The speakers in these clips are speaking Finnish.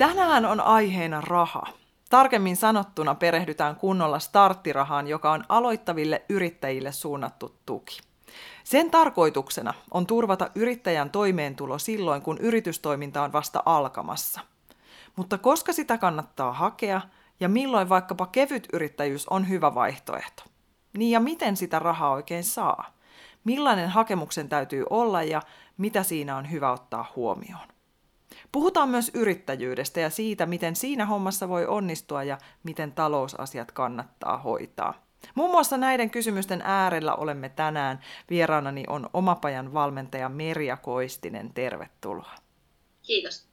Tänään on aiheena raha. Tarkemmin sanottuna perehdytään kunnolla starttirahaan, joka on aloittaville yrittäjille suunnattu tuki. Sen tarkoituksena on turvata yrittäjän toimeentulo silloin, kun yritystoiminta on vasta alkamassa. Mutta koska sitä kannattaa hakea ja milloin vaikkapa kevyt yrittäjyys on hyvä vaihtoehto? Niin ja miten sitä rahaa oikein saa? Millainen hakemuksen täytyy olla ja mitä siinä on hyvä ottaa huomioon? Puhutaan myös yrittäjyydestä ja siitä, miten siinä hommassa voi onnistua ja miten talousasiat kannattaa hoitaa. Muun muassa näiden kysymysten äärellä olemme tänään. Vieraanani on Omapajan valmentaja Merja Koistinen. Tervetuloa. Kiitos.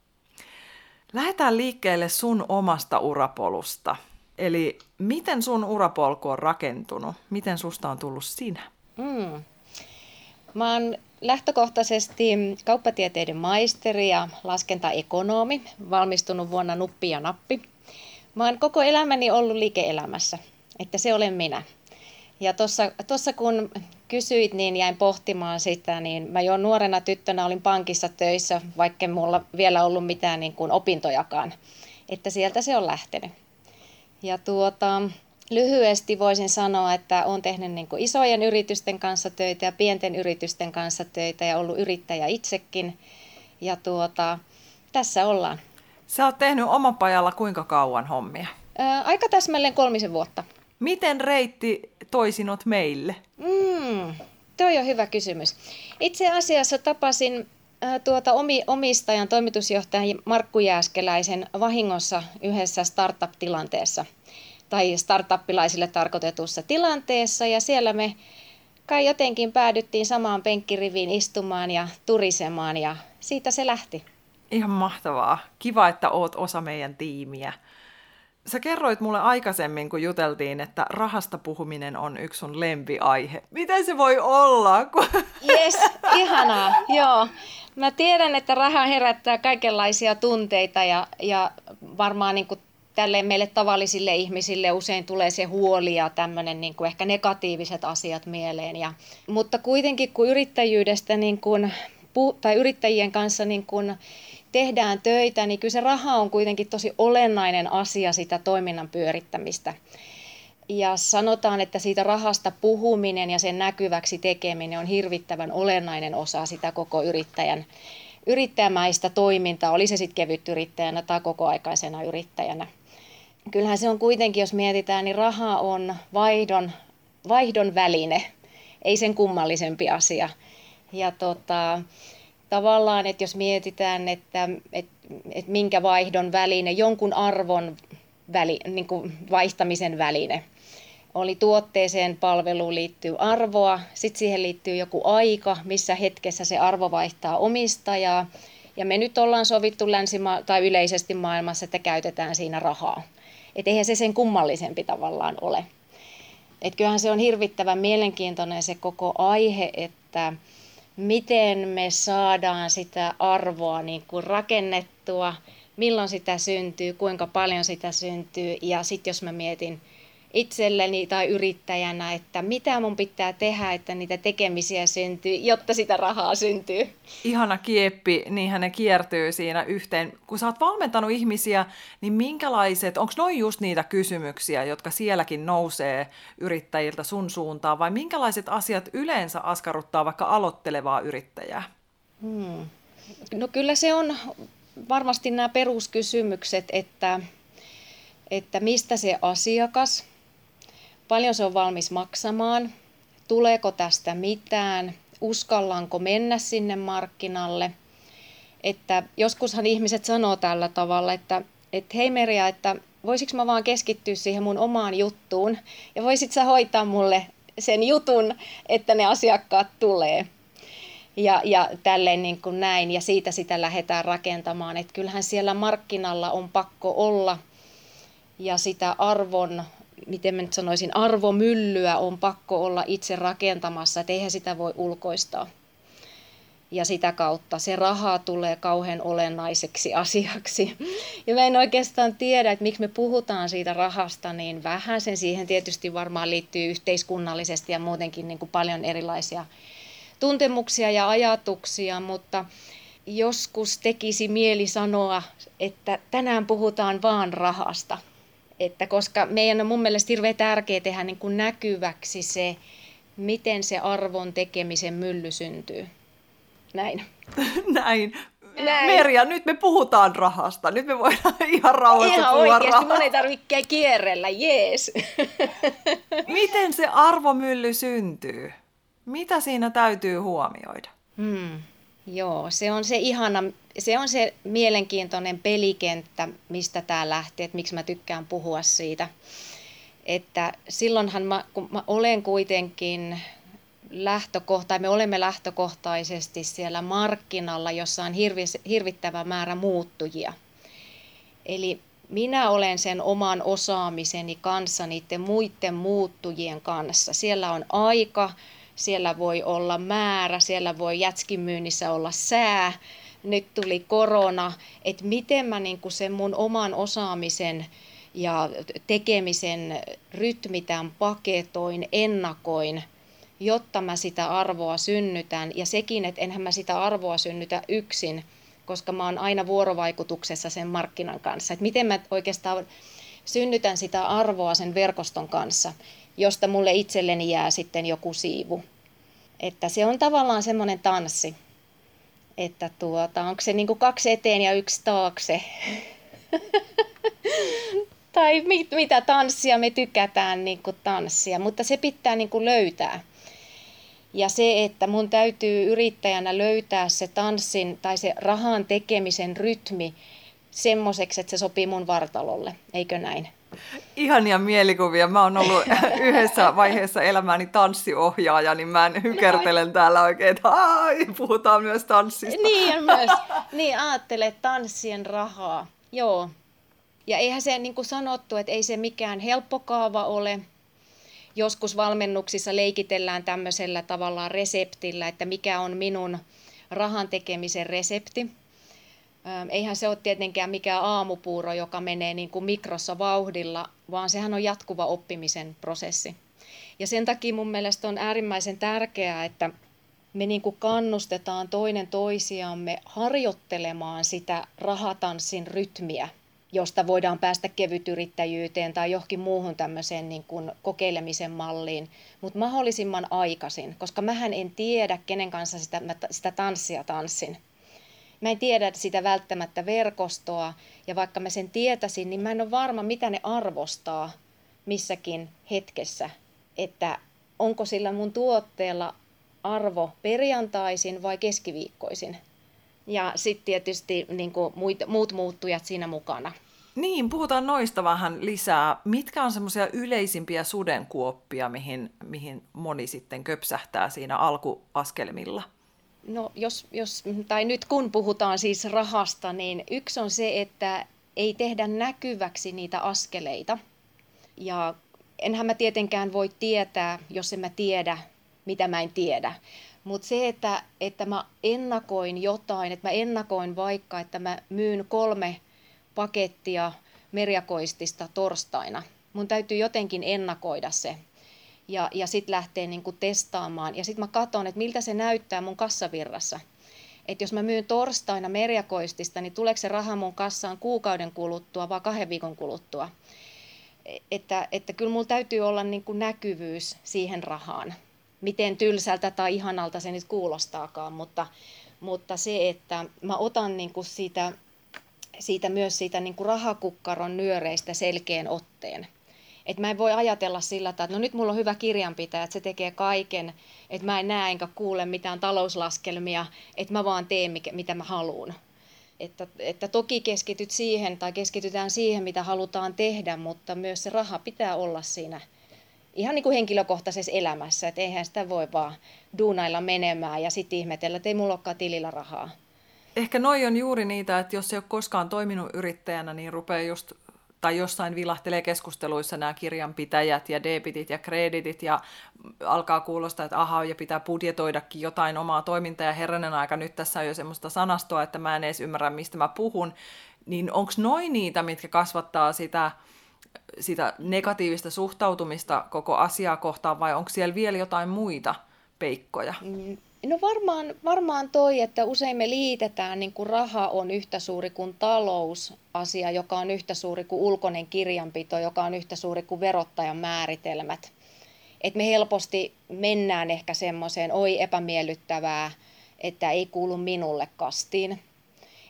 Lähdetään liikkeelle sun omasta urapolusta. Eli miten sun urapolku on rakentunut? Miten susta on tullut sinä? Mm. Mä oon lähtökohtaisesti kauppatieteiden maisteri ja laskentaekonomi, valmistunut vuonna nuppi ja nappi. Mä oon koko elämäni ollut liike-elämässä, että se olen minä. Ja tuossa kun kysyit, niin jäin pohtimaan sitä, niin mä jo nuorena tyttönä olin pankissa töissä, vaikka mulla vielä ollut mitään niin kuin opintojakaan. Että sieltä se on lähtenyt. Ja tuota, lyhyesti voisin sanoa, että olen tehnyt niin kuin isojen yritysten kanssa töitä ja pienten yritysten kanssa töitä ja ollut yrittäjä itsekin. Ja tuota, tässä ollaan. Sä oot tehnyt omapajalla kuinka kauan hommia? Ää, aika täsmälleen kolmisen vuotta. Miten reitti toi sinut meille? Mm, toi on hyvä kysymys. Itse asiassa tapasin ää, tuota omi, omistajan toimitusjohtajan Markku Jääskeläisen vahingossa yhdessä startup-tilanteessa – tai startuppilaisille tarkoitetussa tilanteessa ja siellä me kai jotenkin päädyttiin samaan penkkiriviin istumaan ja turisemaan ja siitä se lähti. Ihan mahtavaa. Kiva, että oot osa meidän tiimiä. Sä kerroit mulle aikaisemmin, kun juteltiin, että rahasta puhuminen on yksi sun lempiaihe. Miten se voi olla? Yes, ihanaa, joo. Mä tiedän, että raha herättää kaikenlaisia tunteita ja, ja varmaan niin kuin tälleen meille tavallisille ihmisille usein tulee se huoli ja tämmöinen niin kuin ehkä negatiiviset asiat mieleen. Ja, mutta kuitenkin kun yrittäjyydestä niin kuin, tai yrittäjien kanssa niin kuin tehdään töitä, niin kyllä se raha on kuitenkin tosi olennainen asia sitä toiminnan pyörittämistä. Ja sanotaan, että siitä rahasta puhuminen ja sen näkyväksi tekeminen on hirvittävän olennainen osa sitä koko yrittäjän yrittäjämäistä toimintaa, oli se sitten kevyt yrittäjänä tai kokoaikaisena yrittäjänä kyllähän se on kuitenkin, jos mietitään, niin raha on vaihdon, vaihdon väline, ei sen kummallisempi asia. Ja tota, tavallaan, että jos mietitään, että, että, että minkä vaihdon väline, jonkun arvon väli, niin kuin vaihtamisen väline. Oli tuotteeseen palveluun liittyy arvoa, sitten siihen liittyy joku aika, missä hetkessä se arvo vaihtaa omistajaa. Ja me nyt ollaan sovittu länsima- tai yleisesti maailmassa, että käytetään siinä rahaa. Että eihän se sen kummallisempi tavallaan ole. Et kyllähän se on hirvittävän mielenkiintoinen se koko aihe, että miten me saadaan sitä arvoa niin kuin rakennettua, milloin sitä syntyy, kuinka paljon sitä syntyy. Ja sitten jos mä mietin itselleni tai yrittäjänä, että mitä mun pitää tehdä, että niitä tekemisiä syntyy, jotta sitä rahaa syntyy. Ihana kieppi, niinhän ne kiertyy siinä yhteen. Kun sä oot valmentanut ihmisiä, niin minkälaiset, onko noin just niitä kysymyksiä, jotka sielläkin nousee yrittäjiltä sun suuntaan, vai minkälaiset asiat yleensä askarruttaa vaikka aloittelevaa yrittäjää? Hmm. No kyllä se on varmasti nämä peruskysymykset, että, että mistä se asiakas paljon se on valmis maksamaan, tuleeko tästä mitään, uskallanko mennä sinne markkinalle. Että joskushan ihmiset sanoo tällä tavalla, että, että hei Merja, että voisiko mä vaan keskittyä siihen mun omaan juttuun ja voisit sä hoitaa mulle sen jutun, että ne asiakkaat tulee. ja, ja tälleen niin kuin näin, ja siitä sitä lähdetään rakentamaan. Että kyllähän siellä markkinalla on pakko olla, ja sitä arvon, miten mä nyt sanoisin, arvomyllyä on pakko olla itse rakentamassa, että eihän sitä voi ulkoistaa. Ja sitä kautta se raha tulee kauhean olennaiseksi asiaksi. Ja mä en oikeastaan tiedä, että miksi me puhutaan siitä rahasta niin vähän. Sen siihen tietysti varmaan liittyy yhteiskunnallisesti ja muutenkin niin kuin paljon erilaisia tuntemuksia ja ajatuksia, mutta joskus tekisi mieli sanoa, että tänään puhutaan vaan rahasta. Että koska meidän on mun mielestä hirveän tärkeää tehdä niin kuin näkyväksi se, miten se arvon tekemisen mylly syntyy. Näin. Näin. Näin. Merja, nyt me puhutaan rahasta. Nyt me voidaan ihan rauhassa ihan puhua oikeasti, rahasta. mun ei tarvitse kierrellä, jees. Miten se arvomylly syntyy? Mitä siinä täytyy huomioida? Hmm. Joo, se on se ihana, se on se mielenkiintoinen pelikenttä, mistä tämä lähtee, että miksi mä tykkään puhua siitä. Että silloinhan mä, kun mä olen kuitenkin lähtökohta, me olemme lähtökohtaisesti siellä markkinalla, jossa on hirvis, hirvittävä määrä muuttujia. Eli minä olen sen oman osaamiseni kanssa niiden muiden muuttujien kanssa. Siellä on aika, siellä voi olla määrä, siellä voi jätskimyynnissä olla sää, nyt tuli korona, että miten mä niin sen mun oman osaamisen ja tekemisen rytmitän, paketoin, ennakoin, jotta mä sitä arvoa synnytän. Ja sekin, että enhän mä sitä arvoa synnytä yksin, koska mä oon aina vuorovaikutuksessa sen markkinan kanssa. Että miten mä oikeastaan synnytän sitä arvoa sen verkoston kanssa josta mulle itselleni jää sitten joku siivu. Että se on tavallaan semmoinen tanssi, että tuota, onko se niinku kaksi eteen ja yksi taakse. tai mit, mitä tanssia me tykätään niinku tanssia, mutta se pitää niinku löytää. Ja se, että mun täytyy yrittäjänä löytää se tanssin tai se rahan tekemisen rytmi semmoiseksi, että se sopii mun vartalolle, eikö näin? Ihania mielikuvia. Mä oon ollut yhdessä vaiheessa elämääni tanssiohjaaja, niin mä hykertelen täällä oikein, että ai, puhutaan myös tanssista. Niin myös. Niin ajattele tanssien rahaa. Joo. Ja eihän se niin kuin sanottu, että ei se mikään helppokaava ole. Joskus valmennuksissa leikitellään tämmöisellä tavallaan reseptillä, että mikä on minun rahan tekemisen resepti Eihän se ole tietenkään mikään aamupuuro, joka menee niin kuin mikrossa vauhdilla, vaan sehän on jatkuva oppimisen prosessi. Ja sen takia mun mielestä on äärimmäisen tärkeää, että me niin kuin kannustetaan toinen toisiamme harjoittelemaan sitä rahatanssin rytmiä, josta voidaan päästä kevytyrittäjyyteen tai johonkin muuhun tämmöiseen niin kuin kokeilemisen malliin, mutta mahdollisimman aikaisin, koska mähän en tiedä, kenen kanssa sitä, sitä tanssia tanssin. Mä en tiedä sitä välttämättä verkostoa, ja vaikka mä sen tietäisin, niin mä en ole varma, mitä ne arvostaa missäkin hetkessä, että onko sillä mun tuotteella arvo perjantaisin vai keskiviikkoisin. Ja sitten tietysti niin muut, muut muuttujat siinä mukana. Niin, puhutaan noista vähän lisää. Mitkä on semmoisia yleisimpiä sudenkuoppia, mihin, mihin moni sitten köpsähtää siinä alkuaskelmilla? No jos, jos, tai nyt kun puhutaan siis rahasta, niin yksi on se, että ei tehdä näkyväksi niitä askeleita. Ja enhän mä tietenkään voi tietää, jos en mä tiedä, mitä mä en tiedä. Mutta se, että, että mä ennakoin jotain, että mä ennakoin vaikka, että mä myyn kolme pakettia merjakoistista torstaina. Mun täytyy jotenkin ennakoida se ja, ja sitten lähtee niin kuin testaamaan. Ja sitten mä katson, että miltä se näyttää mun kassavirrassa. Että jos mä myyn torstaina merjakoistista, niin tuleeko se raha mun kassaan kuukauden kuluttua vai kahden viikon kuluttua. Että, että kyllä mulla täytyy olla niin kuin näkyvyys siihen rahaan. Miten tylsältä tai ihanalta se nyt kuulostaakaan, mutta, mutta se, että mä otan niin kuin siitä, siitä myös siitä niin kuin rahakukkaron nyöreistä selkeän otteen – että mä en voi ajatella sillä että no nyt mulla on hyvä kirjanpitäjä, että se tekee kaiken, että mä en näe enkä kuule mitään talouslaskelmia, että mä vaan teen mikä, mitä mä haluan. Että, että toki keskityt siihen tai keskitytään siihen, mitä halutaan tehdä, mutta myös se raha pitää olla siinä ihan niin kuin henkilökohtaisessa elämässä, että eihän sitä voi vaan duunailla menemään ja sitten ihmetellä, että ei mulla olekaan tilillä rahaa. Ehkä noi on juuri niitä, että jos ei ole koskaan toiminut yrittäjänä, niin rupeaa just tai jossain vilahtelee keskusteluissa nämä kirjanpitäjät ja debitit ja kreditit ja alkaa kuulostaa, että ahaa, ja pitää budjetoidakin jotain omaa toimintaa ja herranen aika, nyt tässä on jo semmoista sanastoa, että mä en edes ymmärrä, mistä mä puhun, niin onko noin niitä, mitkä kasvattaa sitä, sitä negatiivista suhtautumista koko asiaa kohtaan vai onko siellä vielä jotain muita peikkoja? No varmaan, varmaan toi, että usein me liitetään, niin kuin raha on yhtä suuri kuin talousasia, joka on yhtä suuri kuin ulkoinen kirjanpito, joka on yhtä suuri kuin verottajan määritelmät. Et me helposti mennään ehkä semmoiseen, oi epämiellyttävää, että ei kuulu minulle kastiin.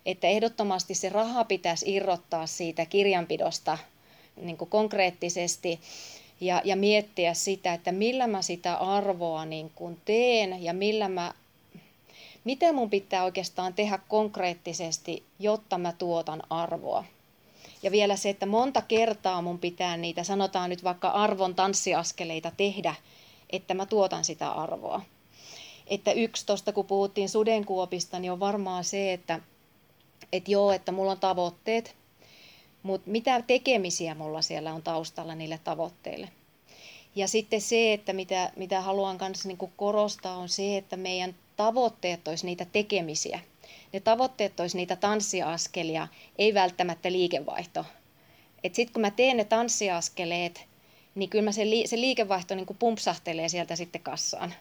Että ehdottomasti se raha pitäisi irrottaa siitä kirjanpidosta niin kuin konkreettisesti ja, ja miettiä sitä, että millä mä sitä arvoa niin kuin teen ja millä mä, mitä mun pitää oikeastaan tehdä konkreettisesti, jotta mä tuotan arvoa. Ja vielä se, että monta kertaa mun pitää niitä, sanotaan nyt vaikka arvon tanssiaskeleita tehdä, että mä tuotan sitä arvoa. Että yksi tuosta, kun puhuttiin sudenkuopista, niin on varmaan se, että, että joo, että mulla on tavoitteet, mutta mitä tekemisiä mulla siellä on taustalla niille tavoitteille. Ja sitten se, että mitä, mitä haluan kanssa niin korostaa, on se, että meidän tavoitteet olisi niitä tekemisiä. Ne tavoitteet olisi niitä tanssiaskelia, ei välttämättä liikevaihto. Sitten kun mä teen ne tanssiaskeleet, niin kyllä mä se, li, se liikevaihto niin pumpsahtelee sieltä sitten kassaan.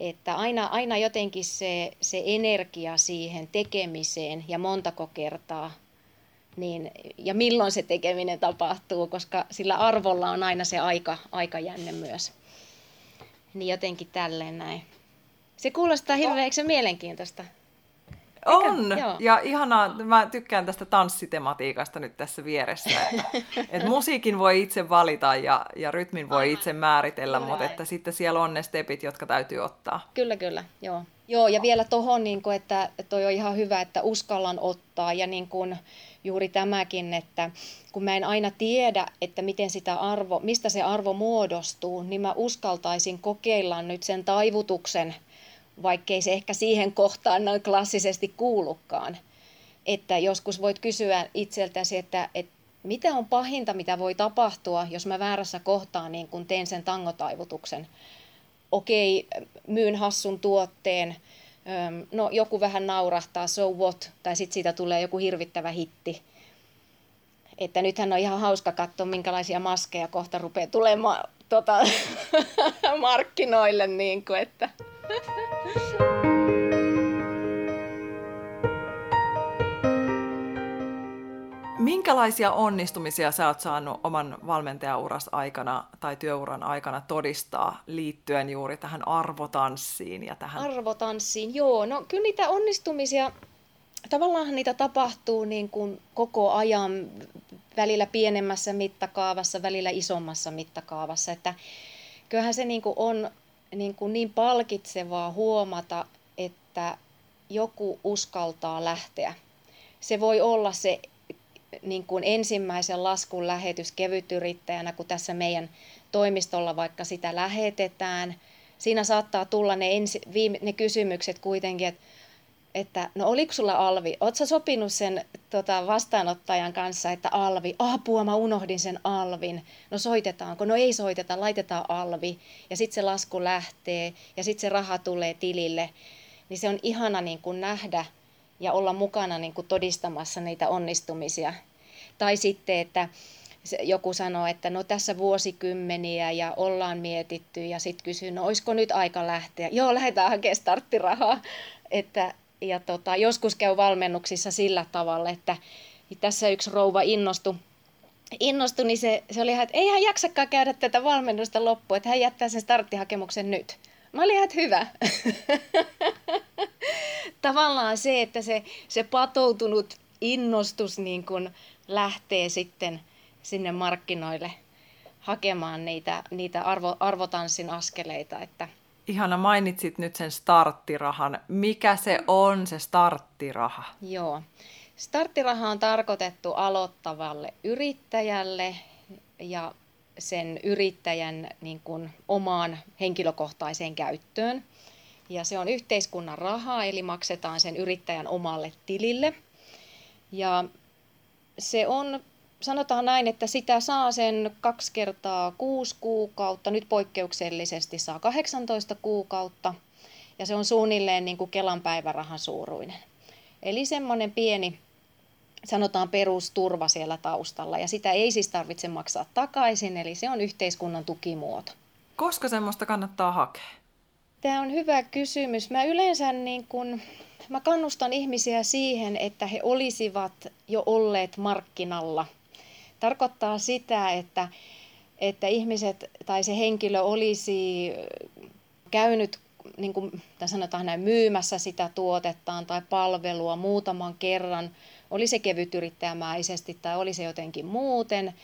Että aina, aina jotenkin se, se energia siihen tekemiseen ja montako kertaa niin, ja milloin se tekeminen tapahtuu, koska sillä arvolla on aina se aika, aikajänne myös. Niin jotenkin tälleen näin. Se kuulostaa hirveän, se mielenkiintoista? On, Eikä? ja ihanaa, mä tykkään tästä tanssitematiikasta nyt tässä vieressä, että, että musiikin voi itse valita ja, ja rytmin voi Aha. itse määritellä, kyllä. mutta että sitten siellä on ne stepit, jotka täytyy ottaa. Kyllä, kyllä, joo. Joo, ja vielä tuohon, niin että toi on ihan hyvä, että uskallan ottaa ja niin kuin, juuri tämäkin, että kun mä en aina tiedä, että miten sitä arvo, mistä se arvo muodostuu, niin mä uskaltaisin kokeilla nyt sen taivutuksen, vaikkei se ehkä siihen kohtaan noin klassisesti kuulukaan. Että joskus voit kysyä itseltäsi, että, että mitä on pahinta, mitä voi tapahtua, jos mä väärässä kohtaa niin kun teen sen tangotaivutuksen. Okei, myyn hassun tuotteen, no joku vähän naurahtaa, so what, tai sitten siitä tulee joku hirvittävä hitti. Että nythän on ihan hauska katsoa, minkälaisia maskeja kohta rupeaa tulemaan tota, markkinoille. Niin kuin, että. Minkälaisia onnistumisia sä oot saanut oman valmentajauras aikana tai työuran aikana todistaa liittyen juuri tähän arvotanssiin ja tähän? Arvotanssiin, joo. No kyllä niitä onnistumisia, tavallaan niitä tapahtuu niin kuin koko ajan välillä pienemmässä mittakaavassa, välillä isommassa mittakaavassa. Että kyllähän se niin kuin on niin, kuin niin palkitsevaa huomata, että joku uskaltaa lähteä. Se voi olla se niin kuin ensimmäisen laskun lähetys kevytyrittäjänä, kun tässä meidän toimistolla vaikka sitä lähetetään. Siinä saattaa tulla ne, ensi, viime, ne kysymykset kuitenkin, että, että no oliko sulla Alvi, ootko sopinut sen tota, vastaanottajan kanssa, että Alvi, apua mä unohdin sen Alvin, no soitetaanko, no ei soiteta, laitetaan Alvi. Ja sitten se lasku lähtee ja sitten se raha tulee tilille, niin se on ihana niin kuin nähdä, ja olla mukana niin kuin todistamassa niitä onnistumisia. Tai sitten, että joku sanoo, että no tässä vuosikymmeniä ja ollaan mietitty ja sitten kysyy, no olisiko nyt aika lähteä. Joo, lähdetään hakemaan starttirahaa. Että, ja tota, joskus käy valmennuksissa sillä tavalla, että tässä yksi rouva innostui innostui, niin se, se oli ihan, että ei hän jaksakaan käydä tätä valmennusta loppuun, että hän jättää sen starttihakemuksen nyt. Mä olin ihan hyvä. Tavallaan se, että se, se patoutunut innostus niin kun lähtee sitten sinne markkinoille hakemaan niitä, niitä arvo, arvotanssin askeleita. Että... Ihana, mainitsit nyt sen starttirahan. Mikä se on se starttiraha? Joo. Starttiraha on tarkoitettu aloittavalle yrittäjälle ja sen yrittäjän niin kuin omaan henkilökohtaiseen käyttöön. Ja se on yhteiskunnan rahaa, eli maksetaan sen yrittäjän omalle tilille. Ja se on, sanotaan näin, että sitä saa sen kaksi kertaa kuusi kuukautta, nyt poikkeuksellisesti saa 18 kuukautta, ja se on suunnilleen niin kuin Kelan päivärahan suuruinen. Eli semmoinen pieni, sanotaan perusturva siellä taustalla, ja sitä ei siis tarvitse maksaa takaisin, eli se on yhteiskunnan tukimuoto. Koska semmoista kannattaa hakea? Tämä on hyvä kysymys. Mä yleensä niin kun, mä kannustan ihmisiä siihen, että he olisivat jo olleet markkinalla. Tarkoittaa sitä, että, että ihmiset tai se henkilö olisi käynyt niin kuin sanotaan näin, myymässä sitä tuotettaan tai palvelua muutaman kerran, oli se kevytyrittäjämäisesti tai oli se jotenkin muuten,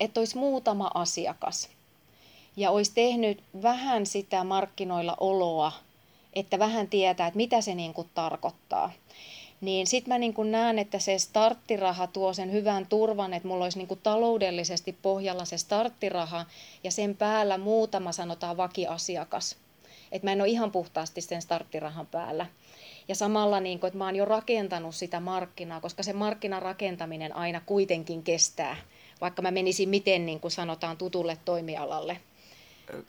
että olisi muutama asiakas ja olisi tehnyt vähän sitä markkinoilla oloa, että vähän tietää, että mitä se niin kuin tarkoittaa. Niin sitten mä niin näen, että se starttiraha tuo sen hyvän turvan, että mulla olisi niin taloudellisesti pohjalla se starttiraha ja sen päällä muutama sanotaan vakiasiakas. Että mä en ole ihan puhtaasti sen starttirahan päällä. Ja samalla, niin kuin, että mä oon jo rakentanut sitä markkinaa, koska se markkinan rakentaminen aina kuitenkin kestää, vaikka mä menisin miten niin kuin sanotaan tutulle toimialalle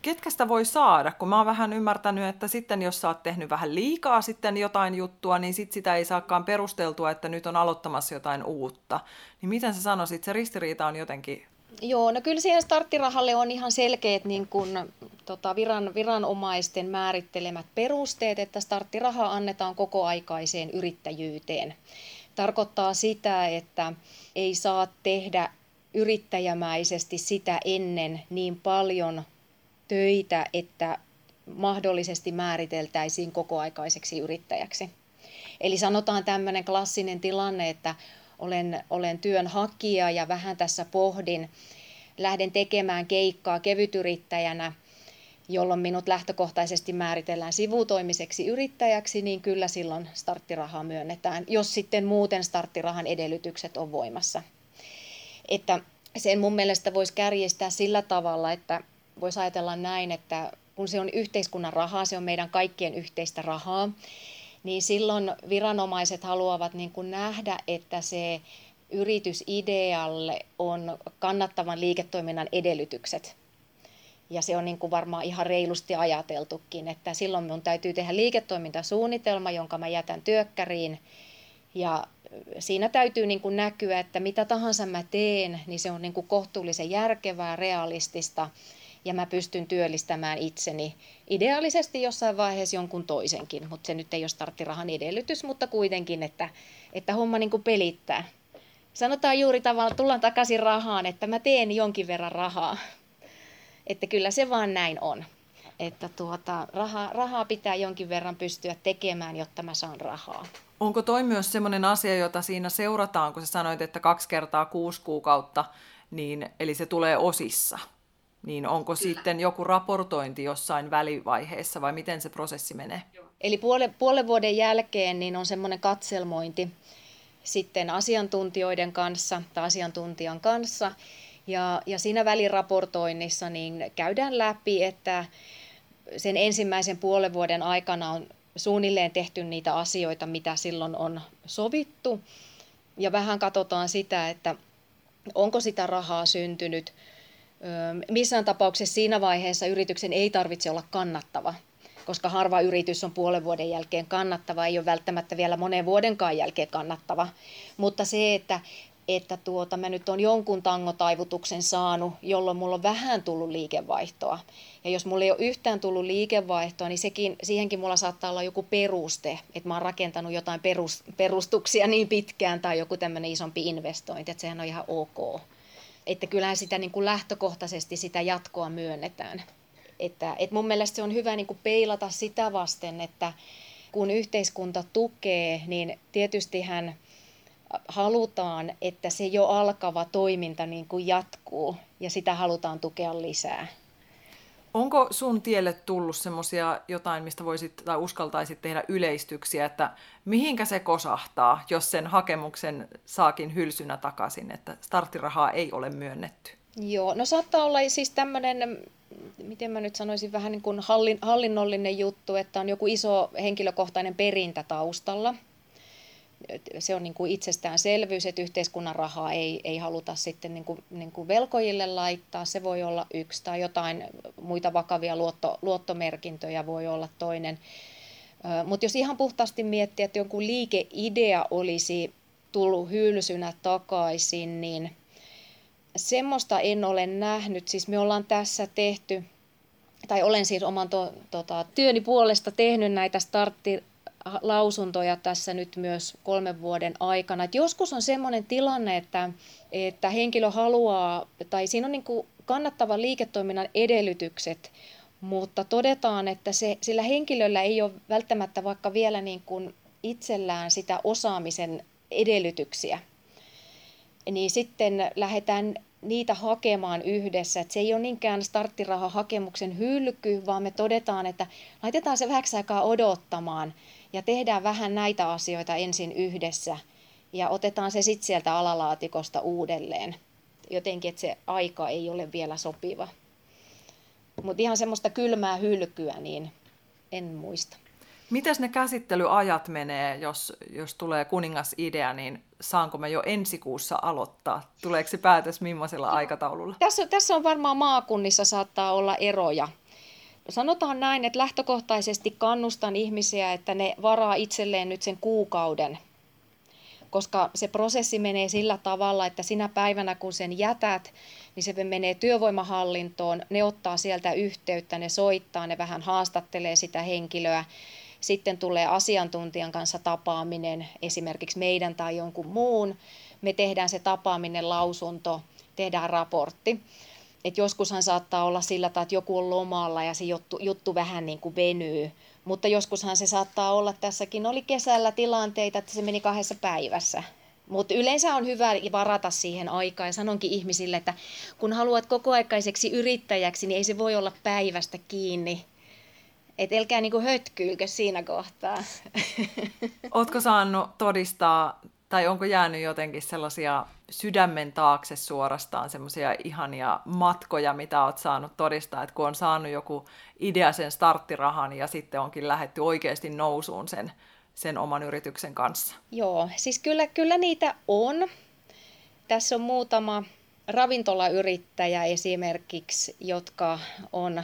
ketkä sitä voi saada, kun mä oon vähän ymmärtänyt, että sitten jos sä oot tehnyt vähän liikaa sitten jotain juttua, niin sit sitä ei saakaan perusteltua, että nyt on aloittamassa jotain uutta. Niin miten sä sanoisit, se ristiriita on jotenkin... Joo, no kyllä siihen starttirahalle on ihan selkeät niin kun, tota, viran, viranomaisten määrittelemät perusteet, että starttiraha annetaan kokoaikaiseen yrittäjyyteen. Tarkoittaa sitä, että ei saa tehdä yrittäjämäisesti sitä ennen niin paljon töitä, että mahdollisesti määriteltäisiin kokoaikaiseksi yrittäjäksi. Eli sanotaan tämmöinen klassinen tilanne, että olen, olen työnhakija ja vähän tässä pohdin, lähden tekemään keikkaa kevytyrittäjänä, jolloin minut lähtökohtaisesti määritellään sivutoimiseksi yrittäjäksi, niin kyllä silloin starttirahaa myönnetään, jos sitten muuten starttirahan edellytykset on voimassa. Että sen mun mielestä voisi kärjistää sillä tavalla, että voisi ajatella näin, että kun se on yhteiskunnan rahaa, se on meidän kaikkien yhteistä rahaa, niin silloin viranomaiset haluavat niin kuin nähdä, että se yritysidealle on kannattavan liiketoiminnan edellytykset. Ja se on niin kuin varmaan ihan reilusti ajateltukin, että silloin minun täytyy tehdä liiketoimintasuunnitelma, jonka mä jätän työkkäriin. Ja siinä täytyy niin kuin näkyä, että mitä tahansa mä teen, niin se on niin kuin kohtuullisen järkevää, realistista ja mä pystyn työllistämään itseni ideaalisesti jossain vaiheessa jonkun toisenkin, mutta se nyt ei ole starttirahan edellytys, mutta kuitenkin, että, että homma niin kuin pelittää. Sanotaan juuri tavallaan, tullaan takaisin rahaan, että mä teen jonkin verran rahaa. Että kyllä se vaan näin on. Että tuota, rahaa, rahaa pitää jonkin verran pystyä tekemään, jotta mä saan rahaa. Onko toi myös sellainen asia, jota siinä seurataan, kun sä sanoit, että kaksi kertaa kuusi kuukautta, niin, eli se tulee osissa? Niin onko Kyllä. sitten joku raportointi jossain välivaiheessa vai miten se prosessi menee? Eli puolen, puolen vuoden jälkeen niin on semmoinen katselmointi sitten asiantuntijoiden kanssa tai asiantuntijan kanssa. Ja, ja siinä väliraportoinnissa niin käydään läpi, että sen ensimmäisen puolen vuoden aikana on suunnilleen tehty niitä asioita, mitä silloin on sovittu. Ja vähän katsotaan sitä, että onko sitä rahaa syntynyt – Missään tapauksessa siinä vaiheessa yrityksen ei tarvitse olla kannattava, koska harva yritys on puolen vuoden jälkeen kannattava, ei ole välttämättä vielä monen vuodenkaan jälkeen kannattava. Mutta se, että, että tuota, mä nyt on jonkun tangotaivutuksen saanut, jolloin mulla on vähän tullut liikevaihtoa. Ja jos mulla ei ole yhtään tullut liikevaihtoa, niin sekin, siihenkin mulla saattaa olla joku peruste, että mä oon rakentanut jotain perus, perustuksia niin pitkään tai joku tämmöinen isompi investointi, että sehän on ihan ok että kyllähän sitä niin kuin lähtökohtaisesti sitä jatkoa myönnetään. Että, että mun mielestä se on hyvä niin kuin peilata sitä vasten, että kun yhteiskunta tukee, niin tietysti hän halutaan, että se jo alkava toiminta niin kuin jatkuu ja sitä halutaan tukea lisää. Onko sun tielle tullut semmoisia jotain, mistä voisit tai uskaltaisit tehdä yleistyksiä, että mihinkä se kosahtaa, jos sen hakemuksen saakin hylsynä takaisin, että starttirahaa ei ole myönnetty? Joo, no saattaa olla siis tämmöinen, miten mä nyt sanoisin, vähän niin kuin hallin, hallinnollinen juttu, että on joku iso henkilökohtainen perintä taustalla. Se on niin kuin itsestäänselvyys, että yhteiskunnan rahaa ei, ei haluta sitten niin kuin, niin kuin velkojille laittaa. Se voi olla yksi tai jotain muita vakavia luotto, luottomerkintöjä voi olla toinen. Mutta jos ihan puhtaasti miettii, että jonkun liikeidea olisi tullut hylsynä takaisin, niin semmoista en ole nähnyt. Siis me ollaan tässä tehty, tai olen siis oman to, tota, työni puolesta tehnyt näitä starttilausuntoja tässä nyt myös kolmen vuoden aikana. Et joskus on semmoinen tilanne, että, että henkilö haluaa, tai siinä on niin kuin kannattavan liiketoiminnan edellytykset, mutta todetaan, että se, sillä henkilöllä ei ole välttämättä vaikka vielä niin kuin itsellään sitä osaamisen edellytyksiä, niin sitten lähdetään niitä hakemaan yhdessä. Että se ei ole niinkään starttirahahakemuksen hylky, vaan me todetaan, että laitetaan se vähäksi aikaa odottamaan ja tehdään vähän näitä asioita ensin yhdessä ja otetaan se sitten sieltä alalaatikosta uudelleen. Jotenkin, että se aika ei ole vielä sopiva. Mutta ihan semmoista kylmää hylkyä, niin en muista. Mitäs ne käsittelyajat menee, jos, jos tulee kuningasidea, niin saanko me jo ensi kuussa aloittaa? Tuleeko se päätös millaisella aikataululla? Tässä, tässä on varmaan maakunnissa saattaa olla eroja. Sanotaan näin, että lähtökohtaisesti kannustan ihmisiä, että ne varaa itselleen nyt sen kuukauden, koska se prosessi menee sillä tavalla, että sinä päivänä kun sen jätät, niin se menee työvoimahallintoon, ne ottaa sieltä yhteyttä, ne soittaa, ne vähän haastattelee sitä henkilöä, sitten tulee asiantuntijan kanssa tapaaminen, esimerkiksi meidän tai jonkun muun. Me tehdään se tapaaminen, lausunto, tehdään raportti. Et joskushan saattaa olla sillä tavalla, että joku on lomalla ja se juttu, juttu vähän niin kuin venyy. Mutta joskushan se saattaa olla, tässäkin oli kesällä tilanteita, että se meni kahdessa päivässä. Mutta yleensä on hyvä varata siihen aikaa ja sanonkin ihmisille, että kun haluat kokoaikaiseksi yrittäjäksi, niin ei se voi olla päivästä kiinni et elkää niinku hötkyilkö siinä kohtaa. Ootko saanut todistaa, tai onko jäänyt jotenkin sellaisia sydämen taakse suorastaan semmoisia ihania matkoja, mitä oot saanut todistaa, että kun on saanut joku idea sen starttirahan ja sitten onkin lähetty oikeasti nousuun sen, sen oman yrityksen kanssa? Joo, siis kyllä, kyllä niitä on. Tässä on muutama ravintolayrittäjä esimerkiksi, jotka on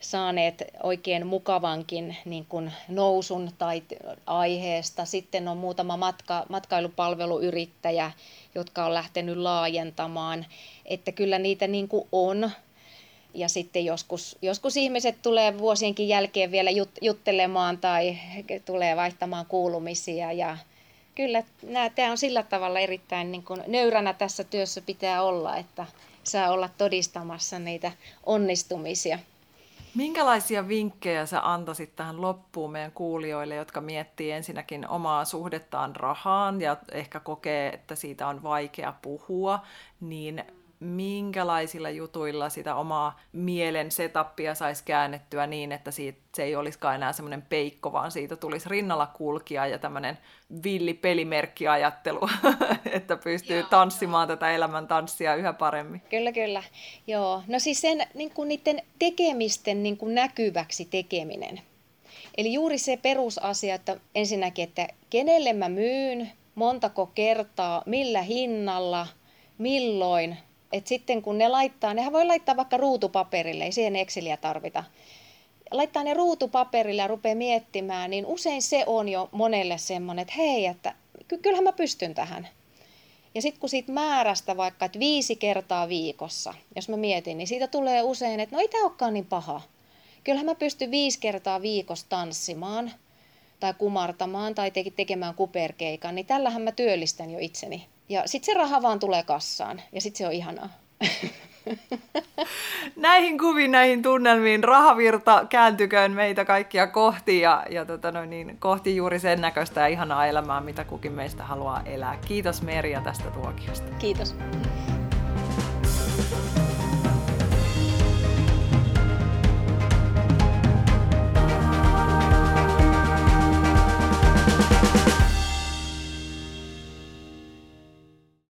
saaneet oikein mukavankin niin kuin nousun tai aiheesta. Sitten on muutama matka, matkailupalveluyrittäjä, jotka on lähtenyt laajentamaan, että kyllä niitä niin kuin on. Ja sitten joskus, joskus ihmiset tulee vuosienkin jälkeen vielä jut, juttelemaan tai tulee vaihtamaan kuulumisia ja kyllä tämä on sillä tavalla erittäin niin kuin nöyränä tässä työssä pitää olla, että saa olla todistamassa niitä onnistumisia. Minkälaisia vinkkejä sä antaisit tähän loppuun meidän kuulijoille, jotka miettii ensinnäkin omaa suhdettaan rahaan ja ehkä kokee, että siitä on vaikea puhua, niin minkälaisilla jutuilla sitä omaa mielen setupia saisi käännettyä niin, että siitä, se ei olisikaan enää semmoinen peikko, vaan siitä tulisi rinnalla kulkija ja tämmöinen villi pelimerkkiajattelu, että pystyy joo, tanssimaan joo. tätä elämän tanssia yhä paremmin. Kyllä, kyllä. Joo. No siis sen niin kuin niiden tekemisten niin kuin näkyväksi tekeminen. Eli juuri se perusasia, että ensinnäkin, että kenelle mä myyn, montako kertaa, millä hinnalla, milloin, et sitten kun ne laittaa, nehän voi laittaa vaikka ruutupaperille, ei siihen Exceliä tarvita. Laittaa ne ruutupaperille ja rupeaa miettimään, niin usein se on jo monelle semmoinen, että hei, että ky- kyllähän mä pystyn tähän. Ja sitten kun siitä määrästä vaikka, että viisi kertaa viikossa, jos mä mietin, niin siitä tulee usein, että no ei tämä olekaan niin paha. Kyllähän mä pystyn viisi kertaa viikossa tanssimaan tai kumartamaan tai tekemään kuperkeikan, niin tällähän mä työllistän jo itseni. Ja sitten se raha vaan tulee kassaan ja sitten se on ihanaa. näihin kuviin, näihin tunnelmiin rahavirta kääntyköön meitä kaikkia kohti ja, ja tota no niin, kohti juuri sen näköistä ja ihanaa elämää, mitä kukin meistä haluaa elää. Kiitos Merja tästä tuokiosta. Kiitos.